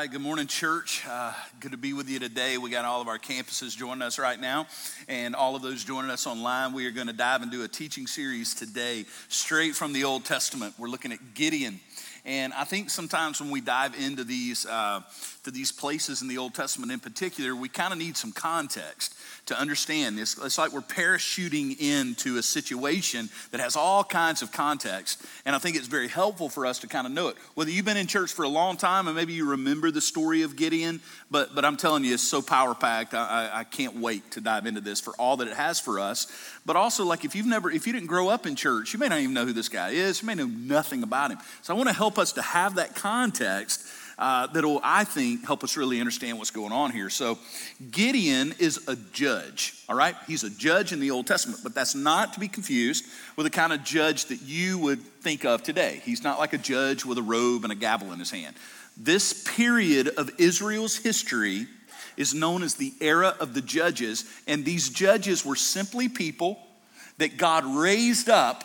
right, good morning, church. Uh, good to be with you today. We got all of our campuses joining us right now, and all of those joining us online. We are going to dive into a teaching series today, straight from the Old Testament. We're looking at Gideon. And I think sometimes when we dive into these, uh, to these places in the Old Testament in particular, we kind of need some context to understand. It's, it's like we're parachuting into a situation that has all kinds of context. And I think it's very helpful for us to kind of know it. Whether you've been in church for a long time and maybe you remember the story of Gideon, but, but I'm telling you, it's so power packed. I, I, I can't wait to dive into this for all that it has for us. But also, like if you've never, if you didn't grow up in church, you may not even know who this guy is. You may know nothing about him. So I want to help us to have that context uh, that'll, I think, help us really understand what's going on here. So, Gideon is a judge, all right? He's a judge in the Old Testament, but that's not to be confused with the kind of judge that you would think of today. He's not like a judge with a robe and a gavel in his hand. This period of Israel's history is known as the era of the judges, and these judges were simply people that God raised up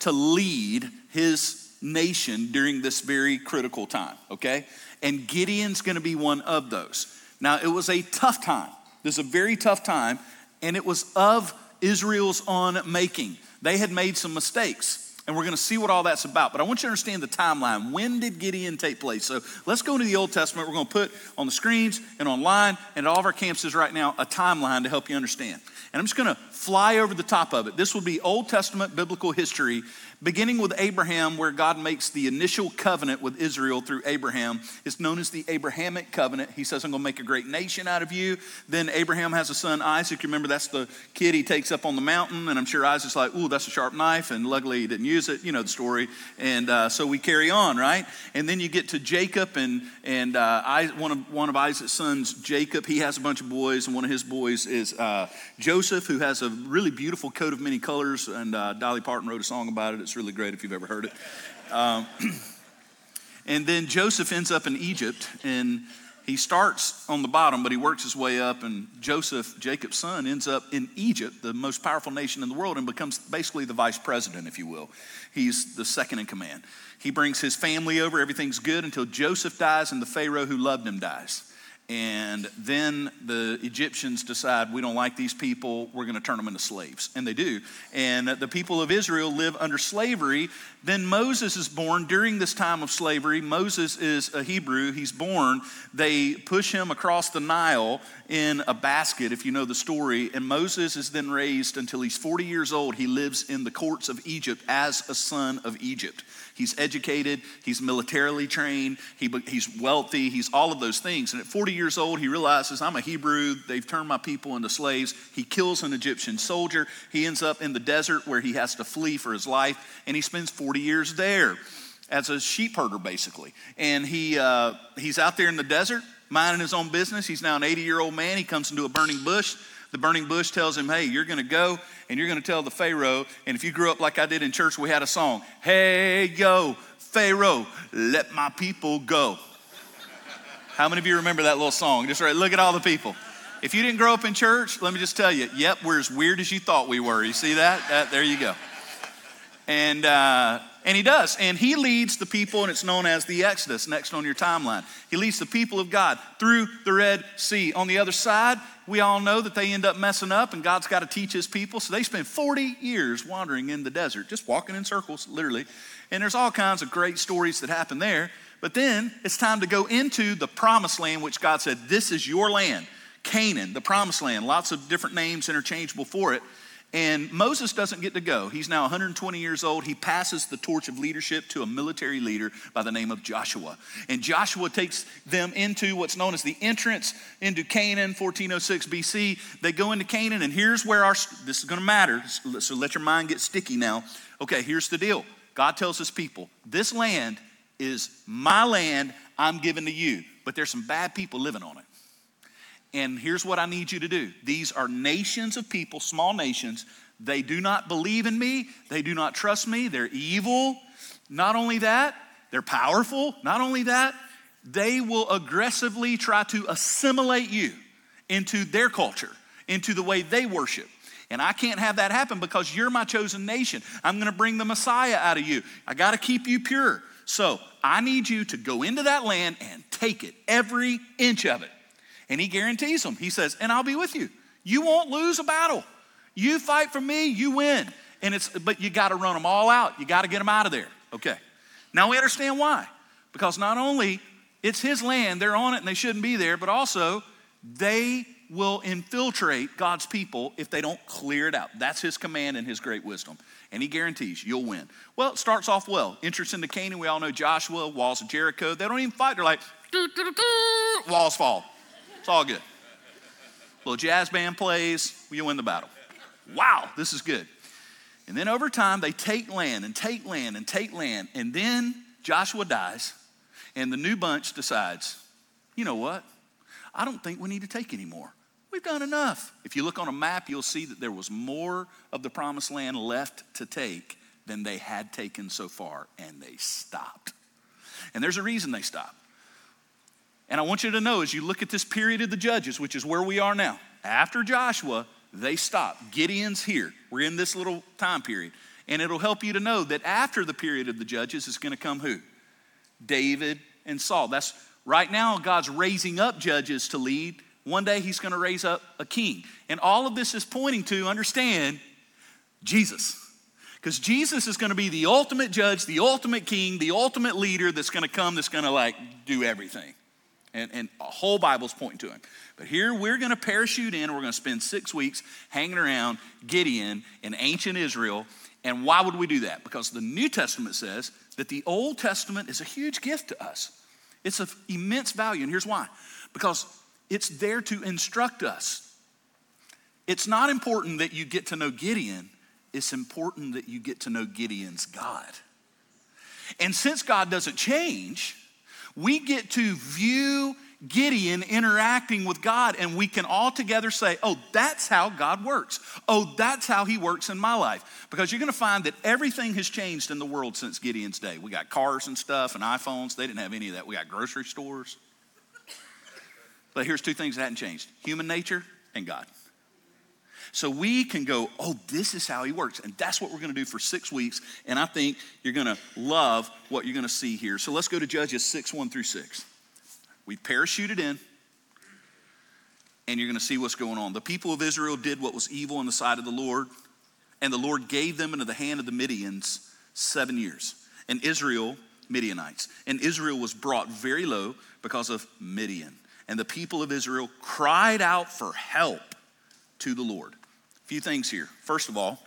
to lead his nation during this very critical time, okay? And Gideon's gonna be one of those. Now, it was a tough time. This is a very tough time, and it was of Israel's own making. They had made some mistakes. And we're going to see what all that's about. But I want you to understand the timeline. When did Gideon take place? So let's go into the Old Testament. We're going to put on the screens and online and all of our campuses right now a timeline to help you understand. And I'm just going to fly over the top of it. This will be Old Testament biblical history beginning with Abraham, where God makes the initial covenant with Israel through Abraham. It's known as the Abrahamic covenant. He says, I'm going to make a great nation out of you. Then Abraham has a son, Isaac. You remember, that's the kid he takes up on the mountain. And I'm sure Isaac's like, ooh, that's a sharp knife. And luckily he didn't use it. You know the story. And uh, so we carry on, right? And then you get to Jacob, and, and uh, I, one, of, one of Isaac's sons, Jacob, he has a bunch of boys. And one of his boys is uh, Joseph, who has a really beautiful coat of many colors. And uh, Dolly Parton wrote a song about it. It's really great if you've ever heard it. Um, and then Joseph ends up in Egypt, and he starts on the bottom, but he works his way up. And Joseph, Jacob's son, ends up in Egypt, the most powerful nation in the world, and becomes basically the vice president, if you will. He's the second in command. He brings his family over, everything's good until Joseph dies and the Pharaoh who loved him dies. And then the Egyptians decide, we don't like these people, we're going to turn them into slaves. And they do. And the people of Israel live under slavery. Then Moses is born during this time of slavery. Moses is a Hebrew, he's born. They push him across the Nile in a basket, if you know the story. And Moses is then raised until he's 40 years old. He lives in the courts of Egypt as a son of Egypt. He's educated, he's militarily trained, he, he's wealthy, he's all of those things. And at 40 years old, he realizes, I'm a Hebrew, they've turned my people into slaves. He kills an Egyptian soldier. He ends up in the desert where he has to flee for his life, and he spends 40 years there as a sheep herder, basically. And he, uh, he's out there in the desert, minding his own business. He's now an 80 year old man. He comes into a burning bush. The burning bush tells him, Hey, you're going to go and you're going to tell the Pharaoh. And if you grew up like I did in church, we had a song Hey, yo, Pharaoh, let my people go. How many of you remember that little song? Just right, look at all the people. If you didn't grow up in church, let me just tell you, yep, we're as weird as you thought we were. You see that? that there you go. And, uh, and he does. And he leads the people, and it's known as the Exodus, next on your timeline. He leads the people of God through the Red Sea. On the other side, we all know that they end up messing up, and God's got to teach his people. So they spend 40 years wandering in the desert, just walking in circles, literally. And there's all kinds of great stories that happen there. But then it's time to go into the promised land, which God said, This is your land. Canaan, the promised land, lots of different names interchangeable for it. And Moses doesn't get to go. He's now 120 years old. He passes the torch of leadership to a military leader by the name of Joshua. And Joshua takes them into what's known as the entrance into Canaan, 1406 BC. They go into Canaan, and here's where our, this is going to matter. So let your mind get sticky now. Okay, here's the deal God tells his people, this land is my land I'm giving to you, but there's some bad people living on it. And here's what I need you to do these are nations of people, small nations. They do not believe in me, they do not trust me, they're evil. Not only that, they're powerful. Not only that, they will aggressively try to assimilate you into their culture, into the way they worship. And I can't have that happen because you're my chosen nation. I'm going to bring the Messiah out of you. I got to keep you pure. So I need you to go into that land and take it, every inch of it. And he guarantees them. He says, and I'll be with you. You won't lose a battle. You fight for me, you win. And it's, but you got to run them all out. You got to get them out of there. Okay. Now we understand why. Because not only it's his land, they're on it and they shouldn't be there, but also they will infiltrate God's people if they don't clear it out. That's his command and his great wisdom. And he guarantees you'll win. Well, it starts off well. Entrance into Canaan, we all know Joshua, walls of Jericho. They don't even fight. They're like, walls fall. All good. Little jazz band plays, you win the battle. Wow, this is good. And then over time, they take land and take land and take land. And then Joshua dies, and the new bunch decides, you know what? I don't think we need to take anymore. We've done enough. If you look on a map, you'll see that there was more of the promised land left to take than they had taken so far, and they stopped. And there's a reason they stopped. And I want you to know as you look at this period of the judges, which is where we are now, after Joshua, they stop. Gideon's here. We're in this little time period. And it'll help you to know that after the period of the judges is going to come who? David and Saul. That's right now, God's raising up judges to lead. One day, He's going to raise up a king. And all of this is pointing to, understand, Jesus. Because Jesus is going to be the ultimate judge, the ultimate king, the ultimate leader that's going to come, that's going to like do everything. And, and a whole Bible's pointing to him. But here we're going to parachute in, we're going to spend six weeks hanging around Gideon in ancient Israel. And why would we do that? Because the New Testament says that the Old Testament is a huge gift to us. It's of immense value. And here's why because it's there to instruct us. It's not important that you get to know Gideon, it's important that you get to know Gideon's God. And since God doesn't change, we get to view Gideon interacting with God, and we can all together say, Oh, that's how God works. Oh, that's how He works in my life. Because you're going to find that everything has changed in the world since Gideon's day. We got cars and stuff and iPhones. They didn't have any of that. We got grocery stores. But here's two things that hadn't changed human nature and God. So we can go, oh, this is how he works. And that's what we're going to do for six weeks. And I think you're going to love what you're going to see here. So let's go to Judges 6 1 through 6. We parachuted in, and you're going to see what's going on. The people of Israel did what was evil in the sight of the Lord, and the Lord gave them into the hand of the Midians seven years. And Israel, Midianites. And Israel was brought very low because of Midian. And the people of Israel cried out for help to the Lord few things here. First of all,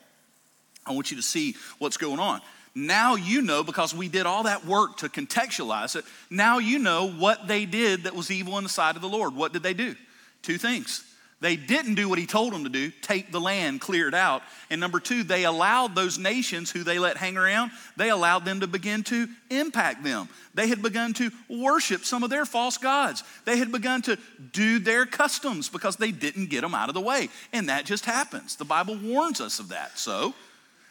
I want you to see what's going on. Now you know, because we did all that work to contextualize it, now you know what they did that was evil in the sight of the Lord. What did they do? Two things. They didn't do what he told them to do, take the land, clear it out. And number two, they allowed those nations who they let hang around, they allowed them to begin to impact them. They had begun to worship some of their false gods. They had begun to do their customs because they didn't get them out of the way. And that just happens. The Bible warns us of that. So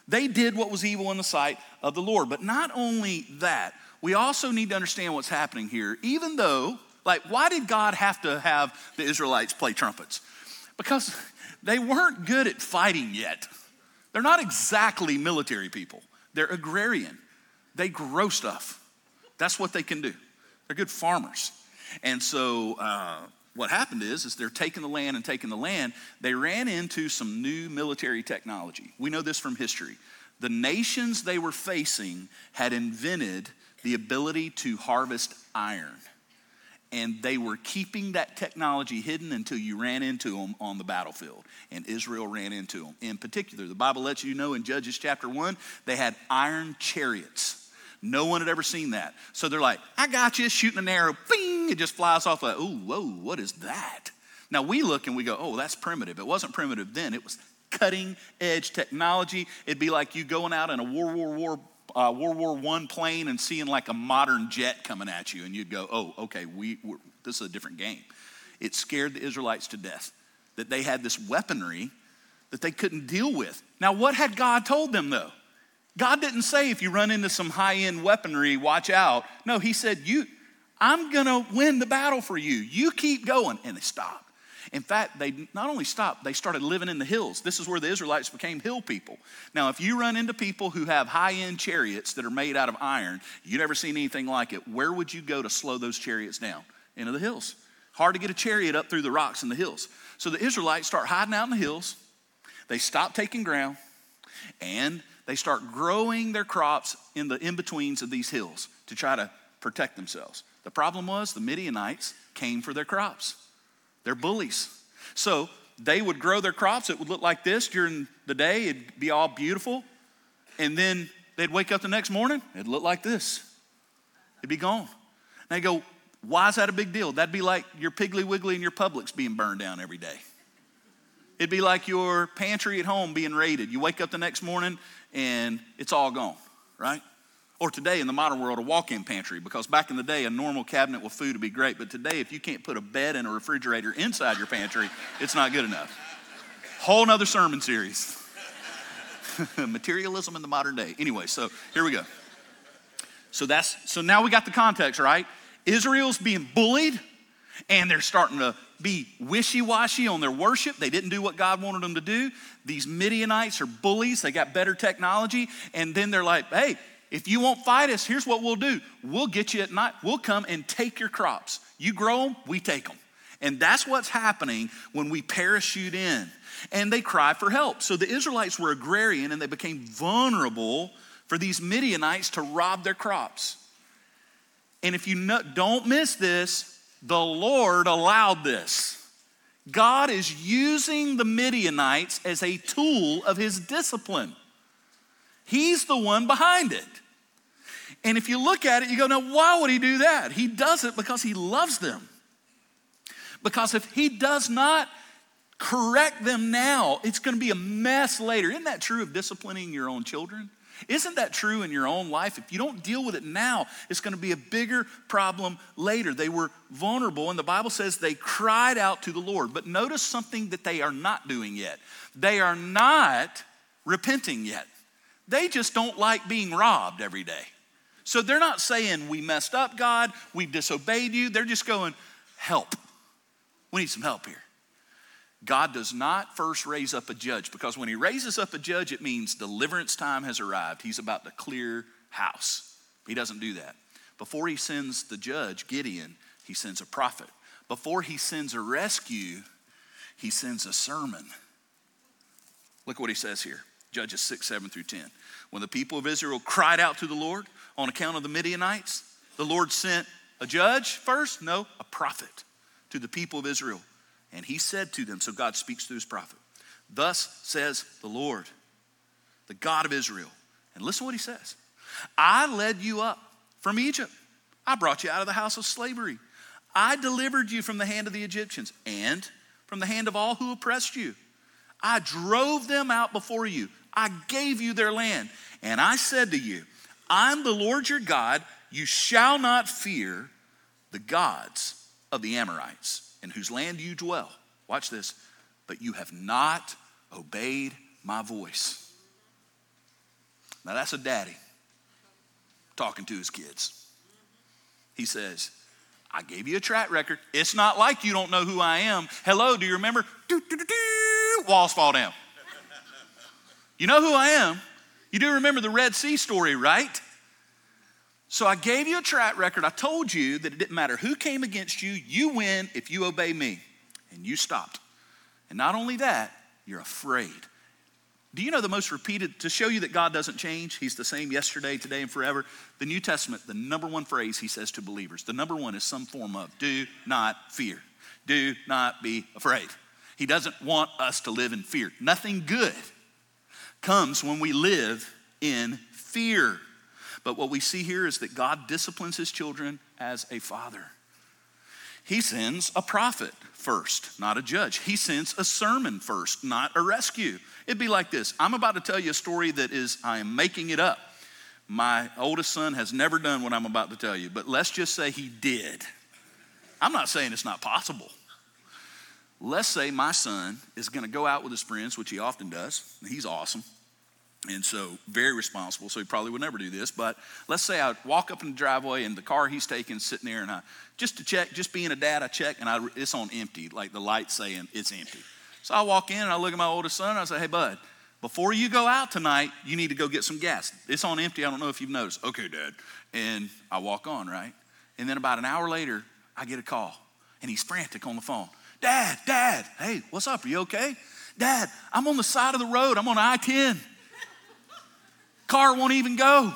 they did what was evil in the sight of the Lord. But not only that, we also need to understand what's happening here, even though, like, why did God have to have the Israelites play trumpets? Because they weren't good at fighting yet. They're not exactly military people, they're agrarian. They grow stuff. That's what they can do. They're good farmers. And so, uh, what happened is, is they're taking the land and taking the land. They ran into some new military technology. We know this from history. The nations they were facing had invented the ability to harvest iron and they were keeping that technology hidden until you ran into them on the battlefield. And Israel ran into them. In particular, the Bible lets you know in Judges chapter 1, they had iron chariots. No one had ever seen that. So they're like, I got you, shooting an arrow, bing, it just flies off. Like, oh, whoa, what is that? Now we look and we go, oh, that's primitive. It wasn't primitive then, it was cutting edge technology. It'd be like you going out in a war, War War uh, World War I plane and seeing like a modern jet coming at you, and you'd go, oh, okay, we, this is a different game. It scared the Israelites to death that they had this weaponry that they couldn't deal with. Now, what had God told them though? God didn't say if you run into some high end weaponry, watch out. No, He said, you, I'm gonna win the battle for you. You keep going. And they stopped. In fact, they not only stopped, they started living in the hills. This is where the Israelites became hill people. Now, if you run into people who have high end chariots that are made out of iron, you never seen anything like it, where would you go to slow those chariots down? Into the hills. Hard to get a chariot up through the rocks in the hills. So the Israelites start hiding out in the hills. They stop taking ground and they start growing their crops in the in betweens of these hills to try to protect themselves. The problem was the Midianites came for their crops. They're bullies. So they would grow their crops. It would look like this during the day, it'd be all beautiful. And then they'd wake up the next morning, it'd look like this. It'd be gone. And they go, why is that a big deal? That'd be like your Piggly Wiggly and your Publix being burned down every day. It'd be like your pantry at home being raided. You wake up the next morning and it's all gone, right? Or today in the modern world, a walk in pantry, because back in the day, a normal cabinet with food would be great. But today, if you can't put a bed and a refrigerator inside your pantry, it's not good enough. Whole nother sermon series. Materialism in the modern day. Anyway, so here we go. So that's so now we got the context, right? Israel's being bullied and they're starting to be wishy washy on their worship. They didn't do what God wanted them to do. These Midianites are bullies, they got better technology. And then they're like, hey, if you won't fight us, here's what we'll do we'll get you at night, we'll come and take your crops. You grow them, we take them. And that's what's happening when we parachute in. And they cry for help. So the Israelites were agrarian and they became vulnerable for these Midianites to rob their crops. And if you don't miss this, the Lord allowed this. God is using the Midianites as a tool of his discipline. He's the one behind it. And if you look at it, you go, now, why would he do that? He does it because he loves them. Because if he does not correct them now, it's going to be a mess later. Isn't that true of disciplining your own children? Isn't that true in your own life? If you don't deal with it now, it's going to be a bigger problem later. They were vulnerable, and the Bible says they cried out to the Lord. But notice something that they are not doing yet. They are not repenting yet. They just don't like being robbed every day. So they're not saying, We messed up, God, we disobeyed you. They're just going, Help. We need some help here. God does not first raise up a judge because when he raises up a judge, it means deliverance time has arrived. He's about to clear house. He doesn't do that. Before he sends the judge, Gideon, he sends a prophet. Before he sends a rescue, he sends a sermon. Look what he says here Judges 6, 7 through 10. When the people of Israel cried out to the Lord on account of the Midianites, the Lord sent a judge first? No, a prophet to the people of Israel and he said to them, so God speaks through his prophet, Thus says the Lord, the God of Israel. And listen what he says I led you up from Egypt, I brought you out of the house of slavery. I delivered you from the hand of the Egyptians and from the hand of all who oppressed you. I drove them out before you. I gave you their land. And I said to you, I'm the Lord your God. You shall not fear the gods of the Amorites in whose land you dwell. Watch this. But you have not obeyed my voice. Now that's a daddy talking to his kids. He says, I gave you a track record. It's not like you don't know who I am. Hello, do you remember? Walls fall down. You know who I am. You do remember the Red Sea story, right? So I gave you a track record. I told you that it didn't matter who came against you, you win if you obey me. And you stopped. And not only that, you're afraid. Do you know the most repeated, to show you that God doesn't change, He's the same yesterday, today, and forever? The New Testament, the number one phrase He says to believers, the number one is some form of do not fear. Do not be afraid. He doesn't want us to live in fear. Nothing good comes when we live in fear. But what we see here is that God disciplines his children as a father. He sends a prophet first, not a judge. He sends a sermon first, not a rescue. It'd be like this I'm about to tell you a story that is, I am making it up. My oldest son has never done what I'm about to tell you, but let's just say he did. I'm not saying it's not possible. Let's say my son is going to go out with his friends, which he often does. He's awesome. And so, very responsible. So, he probably would never do this. But let's say I walk up in the driveway and the car he's taking sitting there, and I just to check, just being a dad, I check and I, it's on empty, like the light saying it's empty. So, I walk in and I look at my oldest son and I say, Hey, bud, before you go out tonight, you need to go get some gas. It's on empty. I don't know if you've noticed. Okay, dad. And I walk on, right? And then about an hour later, I get a call and he's frantic on the phone. Dad, Dad, hey, what's up? Are you okay? Dad, I'm on the side of the road. I'm on I 10. Car won't even go.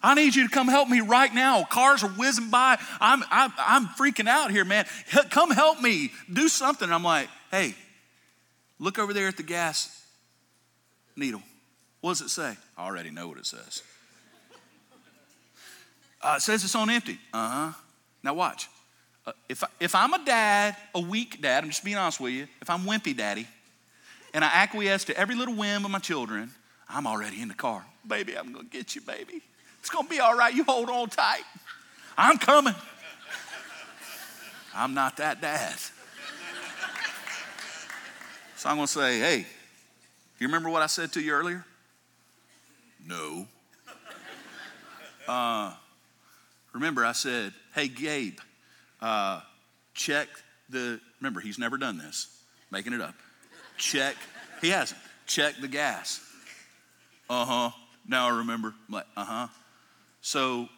I need you to come help me right now. Cars are whizzing by. I'm, I'm, I'm freaking out here, man. Come help me. Do something. I'm like, hey, look over there at the gas needle. What does it say? I already know what it says. Uh, it says it's on empty. Uh huh. Now watch. Uh, if, if I'm a dad, a weak dad, I'm just being honest with you, if I'm wimpy daddy, and I acquiesce to every little whim of my children, I'm already in the car. Baby, I'm to get you, baby. It's to be all right. You hold on tight. I'm coming. I'm not that dad. So I'm to say, hey, you remember what I said to you earlier? No. Uh, remember, I said, hey, Gabe, uh, check the, remember, he's never done this, making it up. Check, he hasn't. Check the gas. Uh huh. Now I remember. I'm like, uh huh. So,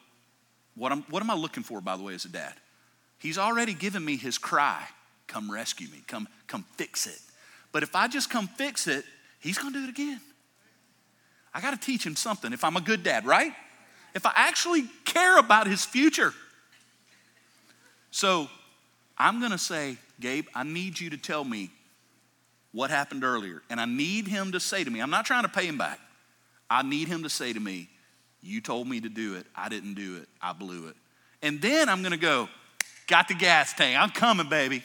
what, I'm, what am I looking for, by the way, as a dad? He's already given me his cry come rescue me, come, come fix it. But if I just come fix it, he's gonna do it again. I gotta teach him something if I'm a good dad, right? If I actually care about his future. So I'm gonna say, Gabe, I need you to tell me what happened earlier. And I need him to say to me, I'm not trying to pay him back. I need him to say to me, You told me to do it. I didn't do it. I blew it. And then I'm going to go, Got the gas tank. I'm coming, baby.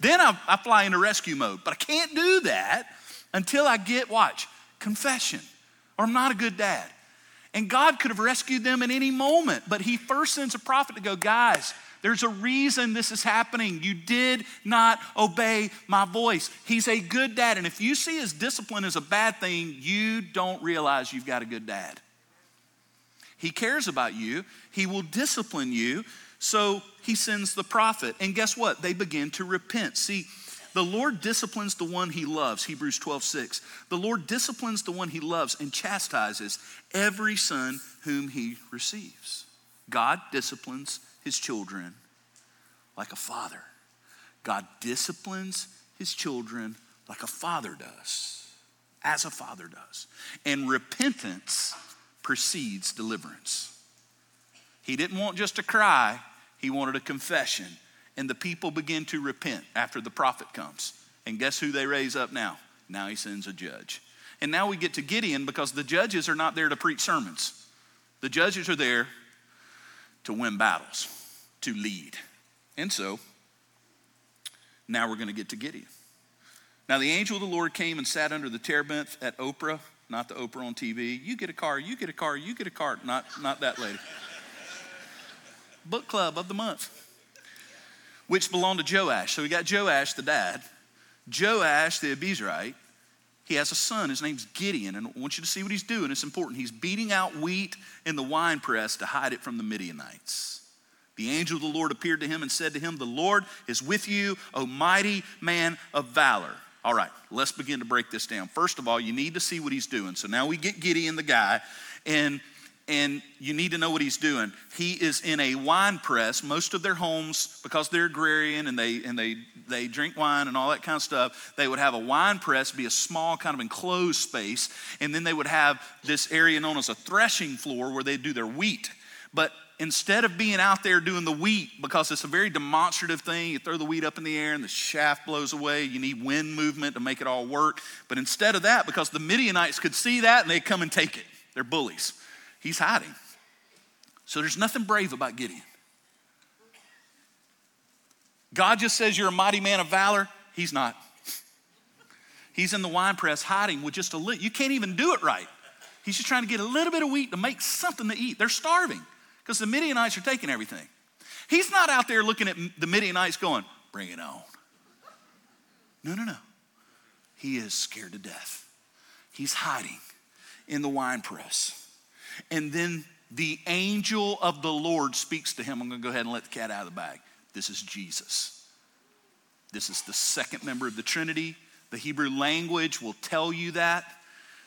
Then I, I fly into rescue mode. But I can't do that until I get, watch, confession, or I'm not a good dad. And God could have rescued them at any moment, but He first sends a prophet to go, Guys, there's a reason this is happening. You did not obey my voice. He's a good dad. And if you see his discipline as a bad thing, you don't realize you've got a good dad. He cares about you, he will discipline you. So he sends the prophet. And guess what? They begin to repent. See, the Lord disciplines the one he loves, Hebrews 12, 6. The Lord disciplines the one he loves and chastises every son whom he receives. God disciplines his children like a father. God disciplines his children like a father does, as a father does. And repentance precedes deliverance. He didn't want just a cry, he wanted a confession. And the people begin to repent after the prophet comes. And guess who they raise up now? Now he sends a judge. And now we get to Gideon because the judges are not there to preach sermons. The judges are there to win battles to lead. And so, now we're going to get to Gideon. Now, the angel of the Lord came and sat under the terebinth at Oprah, not the Oprah on TV. You get a car, you get a car, you get a car. Not, not that lady. Book club of the month, which belonged to Joash. So we got Joash, the dad. Joash, the Abiezrite, he has a son. His name's Gideon. And I want you to see what he's doing. It's important. He's beating out wheat in the wine press to hide it from the Midianites. The angel of the Lord appeared to him and said to him, The Lord is with you, O mighty man of valor. All right, let's begin to break this down. First of all, you need to see what he's doing. So now we get Gideon, the guy, and and you need to know what he's doing. He is in a wine press. Most of their homes, because they're agrarian and they and they they drink wine and all that kind of stuff, they would have a wine press, be a small kind of enclosed space, and then they would have this area known as a threshing floor where they do their wheat. But instead of being out there doing the wheat, because it's a very demonstrative thing, you throw the wheat up in the air and the shaft blows away, you need wind movement to make it all work. But instead of that, because the Midianites could see that and they come and take it, they're bullies. He's hiding. So there's nothing brave about Gideon. God just says you're a mighty man of valor. He's not. He's in the wine press hiding with just a little. You can't even do it right. He's just trying to get a little bit of wheat to make something to eat. They're starving because the Midianites are taking everything. He's not out there looking at the Midianites going, bring it on. No, no, no. He is scared to death. He's hiding in the winepress. And then the angel of the Lord speaks to him. I'm going to go ahead and let the cat out of the bag. This is Jesus. This is the second member of the Trinity. The Hebrew language will tell you that.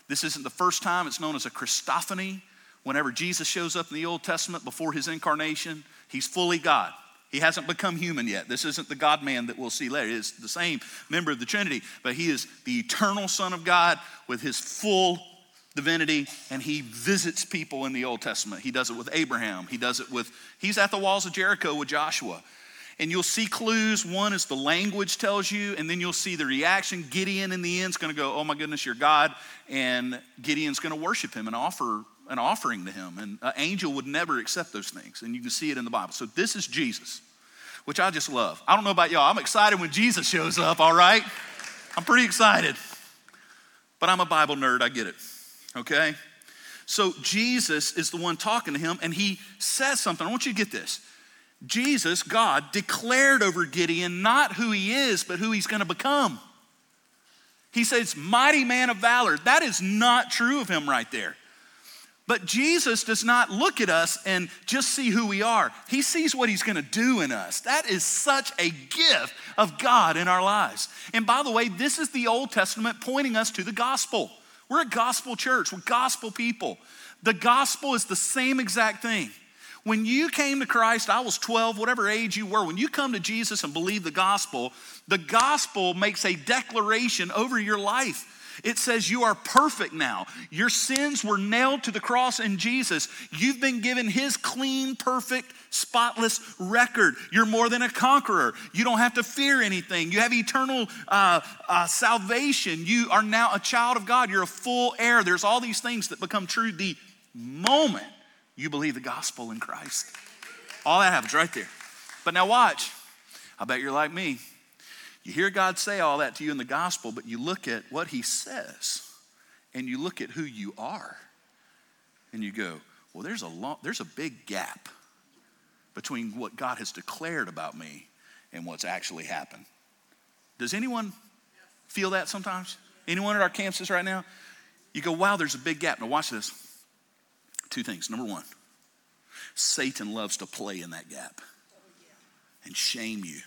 This isn't the first time, it's known as a Christophany. Whenever Jesus shows up in the Old Testament before his incarnation, he's fully God. He hasn't become human yet. This isn't the God man that we'll see later. It's the same member of the Trinity, but he is the eternal Son of God with his full divinity, and he visits people in the Old Testament. He does it with Abraham. He does it with, he's at the walls of Jericho with Joshua. And you'll see clues. One is the language tells you, and then you'll see the reaction. Gideon in the end is going to go, Oh my goodness, you're God. And Gideon's going to worship him and offer an offering to him. And an angel would never accept those things. And you can see it in the Bible. So this is Jesus, which I just love. I don't know about y'all. I'm excited when Jesus shows up, all right? I'm pretty excited. But I'm a Bible nerd, I get it. Okay? So Jesus is the one talking to him, and he says something. I want you to get this. Jesus, God, declared over Gideon not who he is, but who he's going to become. He says, mighty man of valor. That is not true of him right there. But Jesus does not look at us and just see who we are. He sees what he's going to do in us. That is such a gift of God in our lives. And by the way, this is the Old Testament pointing us to the gospel. We're a gospel church, we're gospel people. The gospel is the same exact thing. When you came to Christ, I was 12, whatever age you were, when you come to Jesus and believe the gospel, the gospel makes a declaration over your life. It says you are perfect now. Your sins were nailed to the cross in Jesus. You've been given his clean, perfect, spotless record. You're more than a conqueror. You don't have to fear anything. You have eternal uh, uh, salvation. You are now a child of God. You're a full heir. There's all these things that become true the moment you believe the gospel in Christ. All that happens right there. But now watch. I bet you're like me. You hear God say all that to you in the gospel, but you look at what he says and you look at who you are and you go, well, there's a, long, there's a big gap between what God has declared about me and what's actually happened. Does anyone feel that sometimes? Anyone at our campuses right now? You go, wow, there's a big gap. Now, watch this. Two things. Number one, Satan loves to play in that gap and shame you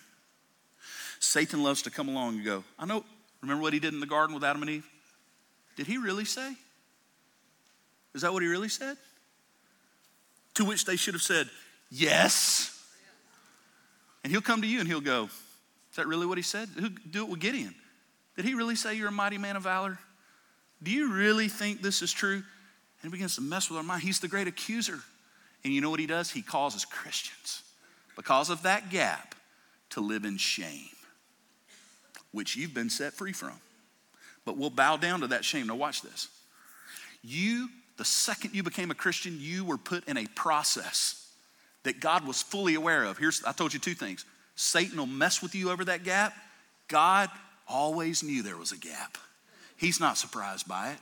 Satan loves to come along and go, I know, remember what he did in the garden with Adam and Eve? Did he really say? Is that what he really said? To which they should have said, Yes. And he'll come to you and he'll go, Is that really what he said? Do it with Gideon. Did he really say you're a mighty man of valor? Do you really think this is true? And he begins to mess with our mind. He's the great accuser. And you know what he does? He causes Christians, because of that gap, to live in shame which you've been set free from. But we'll bow down to that shame. Now, watch this. You, the second you became a Christian, you were put in a process that God was fully aware of. Here's, I told you two things Satan will mess with you over that gap. God always knew there was a gap. He's not surprised by it.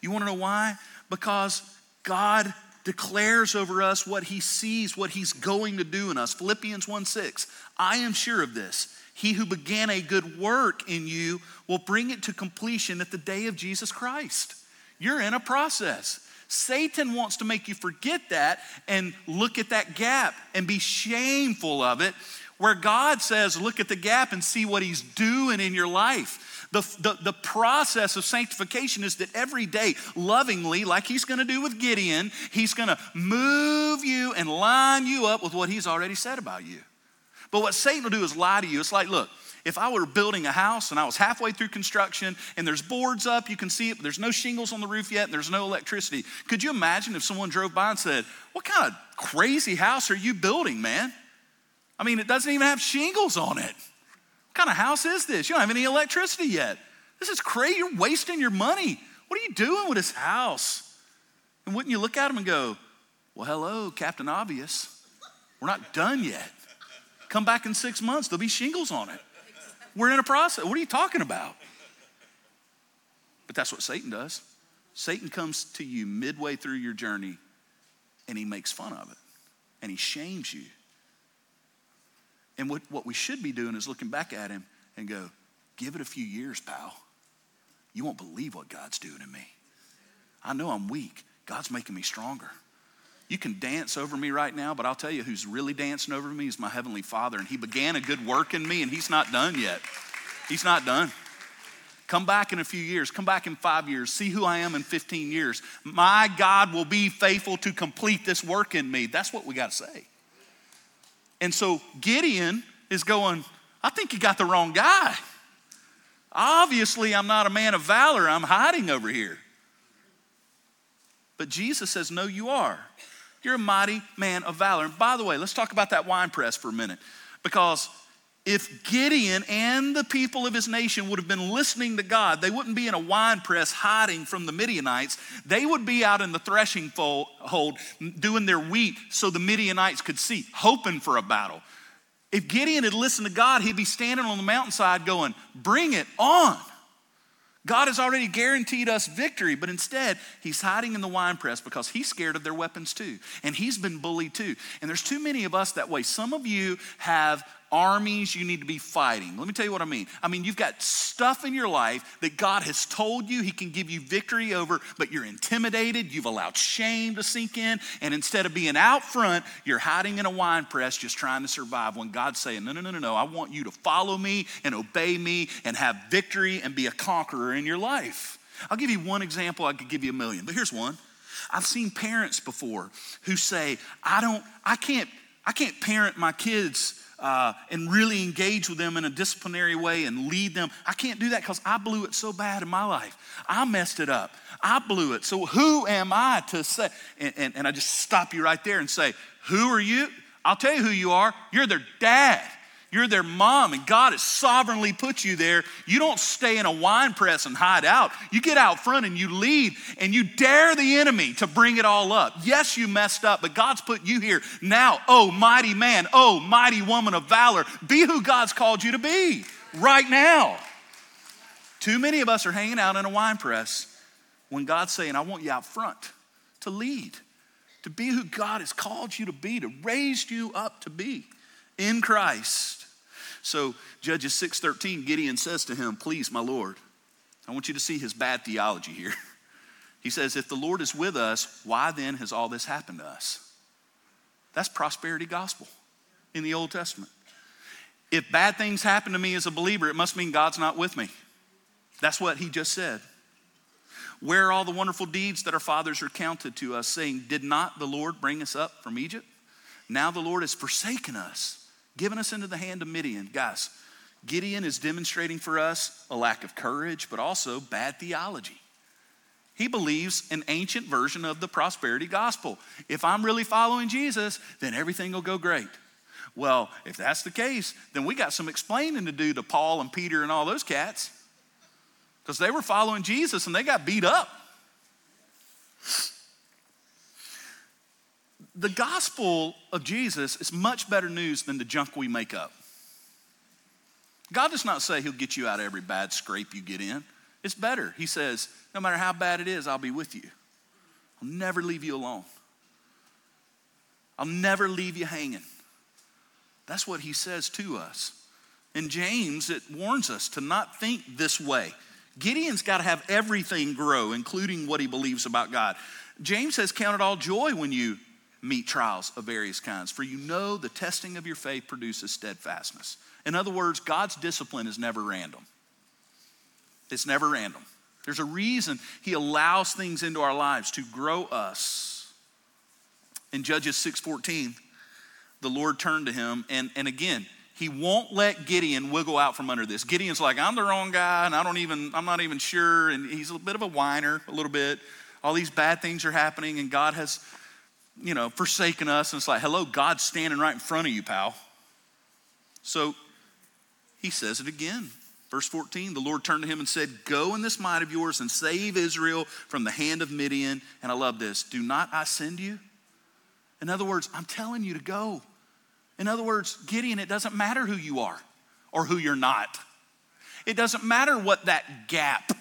You want to know why? Because God declares over us what he sees, what he's going to do in us. Philippians 1 6. I am sure of this he who began a good work in you will bring it to completion at the day of Jesus Christ. You're in a process. Satan wants to make you forget that and look at that gap and be shameful of it, where God says, Look at the gap and see what He's doing in your life. The, the, the process of sanctification is that every day, lovingly, like He's gonna do with Gideon, He's gonna move you and line you up with what He's already said about you. But what Satan will do is lie to you. It's like, look, if I were building a house and I was halfway through construction and there's boards up, you can see it, but there's no shingles on the roof yet and there's no electricity. Could you imagine if someone drove by and said, What kind of crazy house are you building, man? I mean, it doesn't even have shingles on it. Kind of house is this? You don't have any electricity yet. This is crazy. You're wasting your money. What are you doing with this house? And wouldn't you look at him and go, Well, hello, Captain Obvious. We're not done yet. Come back in six months, there'll be shingles on it. We're in a process. What are you talking about? But that's what Satan does. Satan comes to you midway through your journey and he makes fun of it and he shames you. And what, what we should be doing is looking back at him and go, give it a few years, pal. You won't believe what God's doing in me. I know I'm weak. God's making me stronger. You can dance over me right now, but I'll tell you who's really dancing over me is my Heavenly Father. And He began a good work in me, and He's not done yet. He's not done. Come back in a few years, come back in five years, see who I am in 15 years. My God will be faithful to complete this work in me. That's what we got to say. And so Gideon is going, I think you got the wrong guy. Obviously, I'm not a man of valor, I'm hiding over here. But Jesus says, No, you are. You're a mighty man of valor. And by the way, let's talk about that wine press for a minute. Because if Gideon and the people of his nation would have been listening to God, they wouldn't be in a wine press hiding from the Midianites. They would be out in the threshing hold doing their wheat so the Midianites could see, hoping for a battle. If Gideon had listened to God, he'd be standing on the mountainside going, Bring it on. God has already guaranteed us victory, but instead, he's hiding in the wine press because he's scared of their weapons too. And he's been bullied too. And there's too many of us that way. Some of you have armies you need to be fighting. Let me tell you what I mean. I mean, you've got stuff in your life that God has told you He can give you victory over, but you're intimidated. You've allowed shame to sink in. And instead of being out front, you're hiding in a wine press just trying to survive when God's saying, No, no, no, no, no. I want you to follow me and obey me and have victory and be a conqueror in your life. I'll give you one example, I could give you a million, but here's one. I've seen parents before who say, I don't, I can't, I can't parent my kids uh, and really engage with them in a disciplinary way and lead them. I can't do that because I blew it so bad in my life. I messed it up. I blew it. So who am I to say? And, and, and I just stop you right there and say, Who are you? I'll tell you who you are. You're their dad. You're their mom, and God has sovereignly put you there. You don't stay in a wine press and hide out. You get out front and you lead and you dare the enemy to bring it all up. Yes, you messed up, but God's put you here. Now, oh, mighty man, oh, mighty woman of valor, be who God's called you to be right now. Too many of us are hanging out in a wine press when God's saying, I want you out front to lead, to be who God has called you to be, to raise you up to be in Christ. So Judges 6:13, Gideon says to him, "Please, my Lord, I want you to see his bad theology here. He says, If the Lord is with us, why then has all this happened to us? That's prosperity gospel in the Old Testament. If bad things happen to me as a believer, it must mean God's not with me. That's what he just said. Where are all the wonderful deeds that our fathers recounted to us, saying, Did not the Lord bring us up from Egypt? Now the Lord has forsaken us given us into the hand of Midian. Guys, Gideon is demonstrating for us a lack of courage, but also bad theology. He believes an ancient version of the prosperity gospel. If I'm really following Jesus, then everything will go great. Well, if that's the case, then we got some explaining to do to Paul and Peter and all those cats because they were following Jesus and they got beat up. The gospel of Jesus is much better news than the junk we make up. God does not say he'll get you out of every bad scrape you get in. It's better. He says, no matter how bad it is, I'll be with you. I'll never leave you alone. I'll never leave you hanging. That's what he says to us. In James, it warns us to not think this way. Gideon's got to have everything grow, including what he believes about God. James says, Count it all joy when you meet trials of various kinds. For you know the testing of your faith produces steadfastness. In other words, God's discipline is never random. It's never random. There's a reason He allows things into our lives to grow us. In Judges 6:14, the Lord turned to him, and, and again, he won't let Gideon wiggle out from under this. Gideon's like, I'm the wrong guy, and I don't even, I'm not even sure. And he's a bit of a whiner, a little bit. All these bad things are happening, and God has you know, forsaken us. And it's like, hello, God's standing right in front of you, pal. So he says it again. Verse 14, the Lord turned to him and said, Go in this might of yours and save Israel from the hand of Midian. And I love this. Do not I send you? In other words, I'm telling you to go. In other words, Gideon, it doesn't matter who you are or who you're not. It doesn't matter what that gap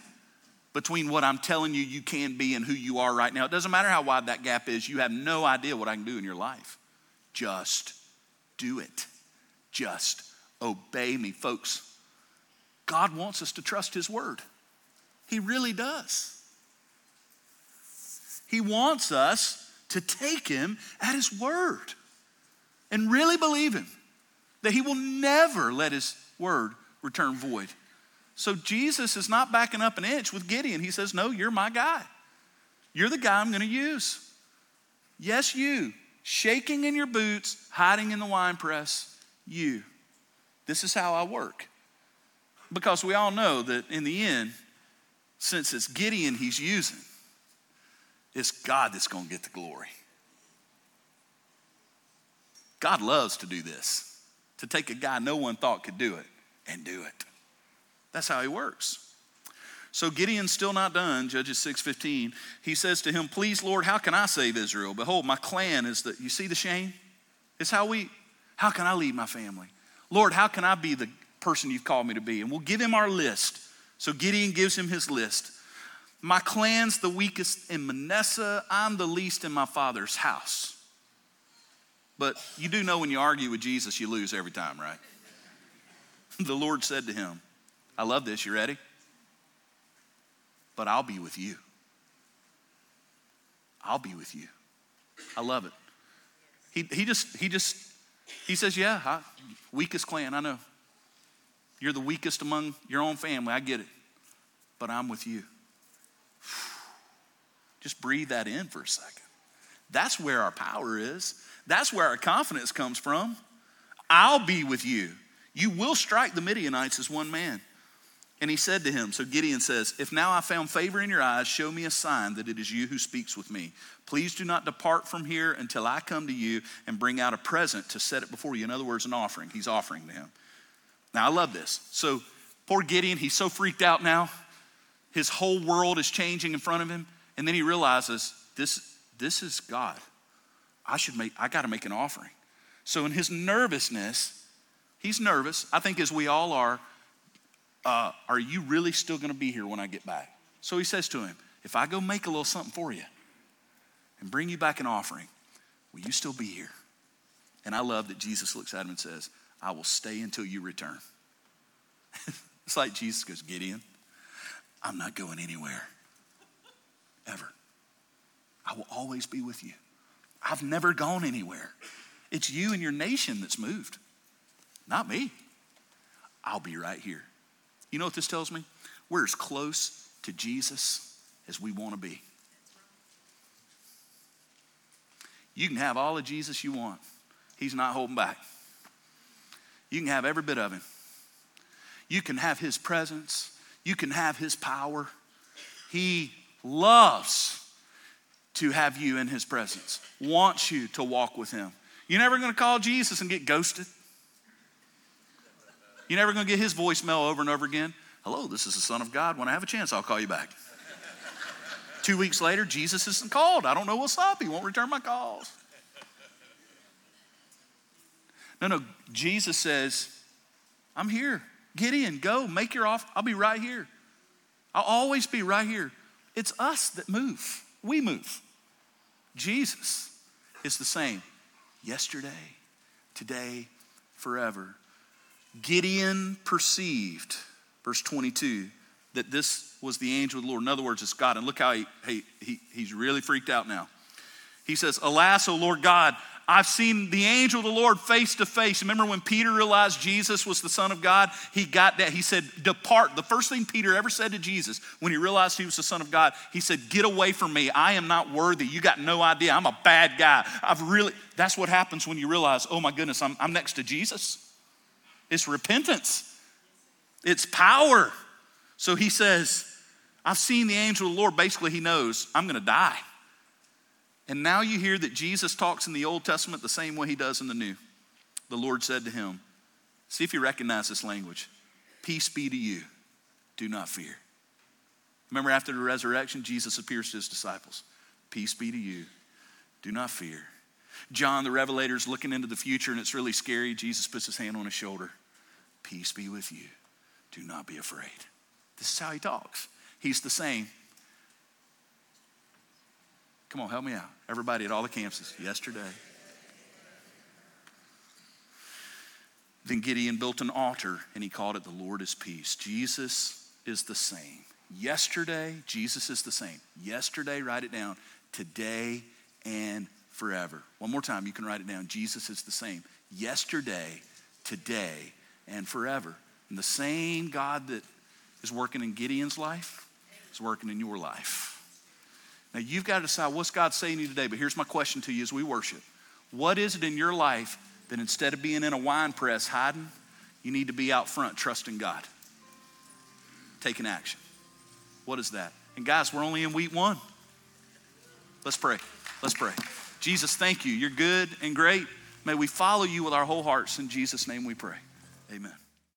between what I'm telling you you can be and who you are right now. It doesn't matter how wide that gap is, you have no idea what I can do in your life. Just do it. Just obey me. Folks, God wants us to trust His word. He really does. He wants us to take him at his word and really believe him that he will never let his word return void. So Jesus is not backing up an inch with Gideon. He says, No, you're my guy. You're the guy I'm going to use. Yes, you, shaking in your boots, hiding in the wine press, you. This is how I work. Because we all know that in the end, since it's Gideon he's using, it's God that's going to get the glory. God loves to do this, to take a guy no one thought could do it and do it. That's how he works. So Gideon's still not done, Judges 6:15. He says to him, "Please, Lord, how can I save Israel? Behold, my clan is the you see the shame? It's how we how can I lead my family? Lord, how can I be the person you've called me to be?" And we'll give him our list. So Gideon gives him his list. My clan's the weakest in Manasseh. I'm the least in my father's house. But you do know when you argue with Jesus, you lose every time, right? the Lord said to him, I love this. You ready? But I'll be with you. I'll be with you. I love it. He, he just, he just, he says, yeah, I, weakest clan, I know. You're the weakest among your own family, I get it. But I'm with you. Just breathe that in for a second. That's where our power is. That's where our confidence comes from. I'll be with you. You will strike the Midianites as one man. And he said to him, So Gideon says, If now I found favor in your eyes, show me a sign that it is you who speaks with me. Please do not depart from here until I come to you and bring out a present to set it before you. In other words, an offering. He's offering to him. Now, I love this. So, poor Gideon, he's so freaked out now. His whole world is changing in front of him. And then he realizes, This, this is God. I should make, I got to make an offering. So, in his nervousness, he's nervous, I think as we all are uh, Are you really still going to be here when I get back? So he says to him, If I go make a little something for you and bring you back an offering, will you still be here? And I love that Jesus looks at him and says, I will stay until you return. it's like Jesus goes, Gideon, I'm not going anywhere. Ever. I will always be with you. I've never gone anywhere. It's you and your nation that's moved, not me. I'll be right here. You know what this tells me? We're as close to Jesus as we want to be. You can have all of Jesus you want, He's not holding back. You can have every bit of Him. You can have His presence, you can have His power. He loves to have you in His presence, wants you to walk with Him. You're never going to call Jesus and get ghosted. You're never going to get his voicemail over and over again. Hello, this is the Son of God. When I have a chance, I'll call you back. Two weeks later, Jesus isn't called. I don't know what's up. He won't return my calls. No, no, Jesus says, I'm here. Gideon, go, make your offer. I'll be right here. I'll always be right here. It's us that move. We move. Jesus is the same yesterday, today, forever. Gideon perceived, verse 22, that this was the angel of the Lord. In other words, it's God. And look how he, he, he, he's really freaked out now. He says, Alas, O Lord God, I've seen the angel of the Lord face to face. Remember when Peter realized Jesus was the Son of God? He got that. He said, Depart. The first thing Peter ever said to Jesus when he realized he was the Son of God, he said, Get away from me. I am not worthy. You got no idea. I'm a bad guy. I've really, that's what happens when you realize, oh my goodness, I'm, I'm next to Jesus. It's repentance, it's power. So he says, I've seen the angel of the Lord. Basically, he knows I'm going to die. And now you hear that Jesus talks in the Old Testament the same way he does in the New. The Lord said to him, See if you recognize this language. Peace be to you. Do not fear. Remember, after the resurrection, Jesus appears to his disciples. Peace be to you. Do not fear. John the Revelator is looking into the future and it's really scary. Jesus puts his hand on his shoulder. Peace be with you. Do not be afraid. This is how he talks. He's the same. Come on, help me out. Everybody at all the campuses yesterday. Then Gideon built an altar and he called it the Lord is peace. Jesus is the same. Yesterday, Jesus is the same. Yesterday, write it down. today and forever. One more time, you can write it down. Jesus is the same yesterday, today, and forever. And the same God that is working in Gideon's life is working in your life. Now, you've got to decide what's God saying to you today. But here's my question to you as we worship What is it in your life that instead of being in a wine press hiding, you need to be out front trusting God? Taking action. What is that? And guys, we're only in week one. Let's pray. Let's pray. Jesus, thank you. You're good and great. May we follow you with our whole hearts. In Jesus' name we pray. Amen.